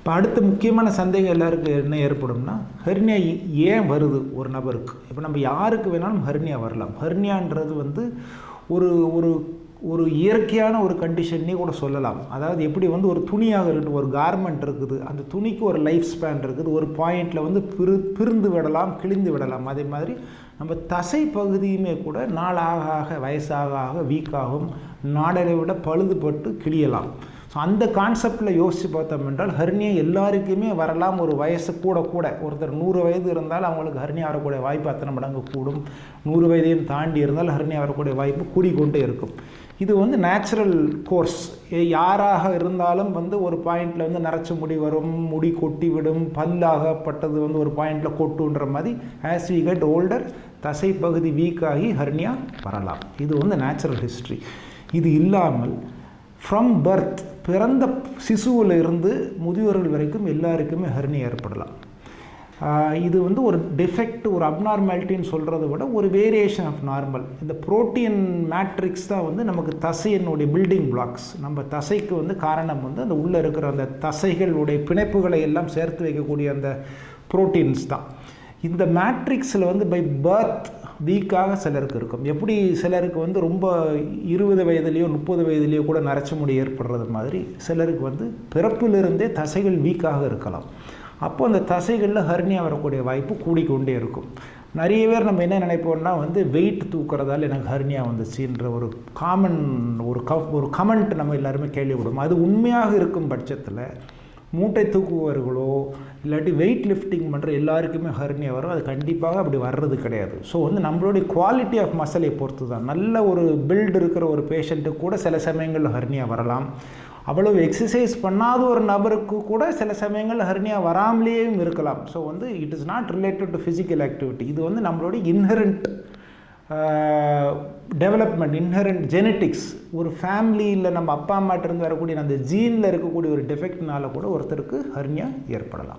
இப்போ அடுத்த முக்கியமான சந்தேகம் எல்லாருக்கும் என்ன ஏற்படும்னா ஹர்னியா ஏன் வருது ஒரு நபருக்கு? இப்போ நம்ம யாருக்கு வேணாலும் ஹர்னியா வரலாம். ஹர்னியான்றது வந்து ஒரு ஒரு ஒரு இயற்கையான ஒரு கண்டிஷன்னே கூட சொல்லலாம். அதாவது எப்படி வந்து ஒரு துணியாக இருக்குது ஒரு கார்மெண்ட் இருக்குது அந்த துணிக்கு ஒரு லைஃப் ஸ்பேன் இருக்குது ஒரு பாயிண்டில் வந்து பிரு பிரிந்து விடலாம் கிழிந்து விடலாம். அதே மாதிரி நம்ம தசை பகுதியுமே கூட நாளாக ஆக வயசாக ஆக வீக்காகும் நாடலை விட பழுதுபட்டு கிழியலாம். ஸோ அந்த கான்செப்டில் யோசித்து பார்த்தோம் என்றால் ஹர்னியா எல்லாருக்குமே வரலாம் ஒரு வயசு கூட கூட. ஒருத்தர் நூறு வயது இருந்தால் அவங்களுக்கு ஹர்னியா வரக்கூடிய வாய்ப்பு அத்தனை மடங்கு கூடும். நூறு வயதையும் தாண்டி இருந்தால் ஹர்னியா வரக்கூடிய வாய்ப்பு கூடிக்கொண்டே இருக்கும். இது வந்து நேச்சுரல் கோர்ஸ் யாராக இருந்தாலும் வந்து ஒரு பாயிண்டில் வந்து நரைச்ச முடி வரும் முடி கொட்டி விடும் பல்லாகப்பட்டது வந்து ஒரு பாயிண்டில் கொட்டுன்ற மாதிரி ஆஸ் வி கெட் ஓல்டர் தசை பகுதி வீக்காகி ஹர்னியா வரலாம். இது வந்து நேச்சுரல் ஹிஸ்ட்ரி இது இல்லாமல் ஃப்ரம் பர்த் பிறந்த சிசுவில் இருந்து முதியோர்கள் வரைக்கும் எல்லாருக்குமே ஹர்னி ஏற்படலாம். இது வந்து ஒரு டிஃபெக்ட் ஒரு அப்நார்மாலிட்டின்னு சொல்கிறத விட ஒரு வேரியேஷன் ஆஃப் நார்மல் இந்த புரோட்டீன் மேட்ரிக்ஸ் தான் வந்து நமக்கு தசையினுடைய பில்டிங் பிளாக்ஸ் நம்ம தசைக்கு வந்து காரணம் வந்து அந்த உள்ளே இருக்கிற அந்த தசைகளுடைய பிணைப்புகளை எல்லாம் சேர்த்து வைக்கக்கூடிய அந்த புரோட்டீன்ஸ் தான். இந்த மேட்ரிக்ஸில் வந்து பை பர்த் வீக்காக சிலருக்கு இருக்கும். எப்படி சிலருக்கு வந்து ரொம்ப இருபது வயதுலேயோ முப்பது வயதுலேயோ கூட நரைச்ச முடி ஏற்படுறது மாதிரி சிலருக்கு வந்து பிறப்பிலிருந்தே தசைகள் வீக்காக இருக்கலாம். அப்போ அந்த தசைகளில் ஹர்னியா வரக்கூடிய வாய்ப்பு கூடிக்கொண்டே இருக்கும். நிறைய பேர் நம்ம என்ன நினைப்போம்னா வந்து வெயிட் தூக்குறதால எனக்கு ஹர்னியா வந்துச்சுன்ற ஒரு காமன் ஒரு க ஒரு கமெண்ட் நம்ம எல்லாருமே கேள்விப்படுவோம் அது உண்மையாக இருக்கும் பட்சத்தில் மூட்டை தூக்குபவர்களோ இல்லாட்டி வெயிட் லிஃப்டிங் பண்ணுற எல்லாருக்குமே ஹர்னியா வரும். அது கண்டிப்பாக அப்படி வர்றது கிடையாது. ஸோ வந்து நம்மளுடைய குவாலிட்டி ஆஃப் மசலை பொறுத்து தான் நல்ல ஒரு பில்டு இருக்கிற ஒரு பேஷண்ட்டுக்கு கூட சில சமயங்களில் ஹர்னியா வரலாம். அவ்வளவு எக்ஸசைஸ் பண்ணாத ஒரு நபருக்கு கூட சில சமயங்களில் ஹர்னியா வராமலேயும் இருக்கலாம். ஸோ வந்து it is not related to physical activity இது வந்து நம்மளுடைய இன்ஹரண்ட் டெவலப்மெண்ட் இன்ஹரண்ட் ஜெனட்டிக்ஸ் ஒரு ஃபேமிலியில் நம்ம அப்பா அம்மாட்டிருந்து வரக்கூடிய அந்த ஜீனில் இருக்கக்கூடிய ஒரு டெஃபெக்ட்னால கூட ஒருத்தருக்கு ஹர்னியா ஏற்படலாம்.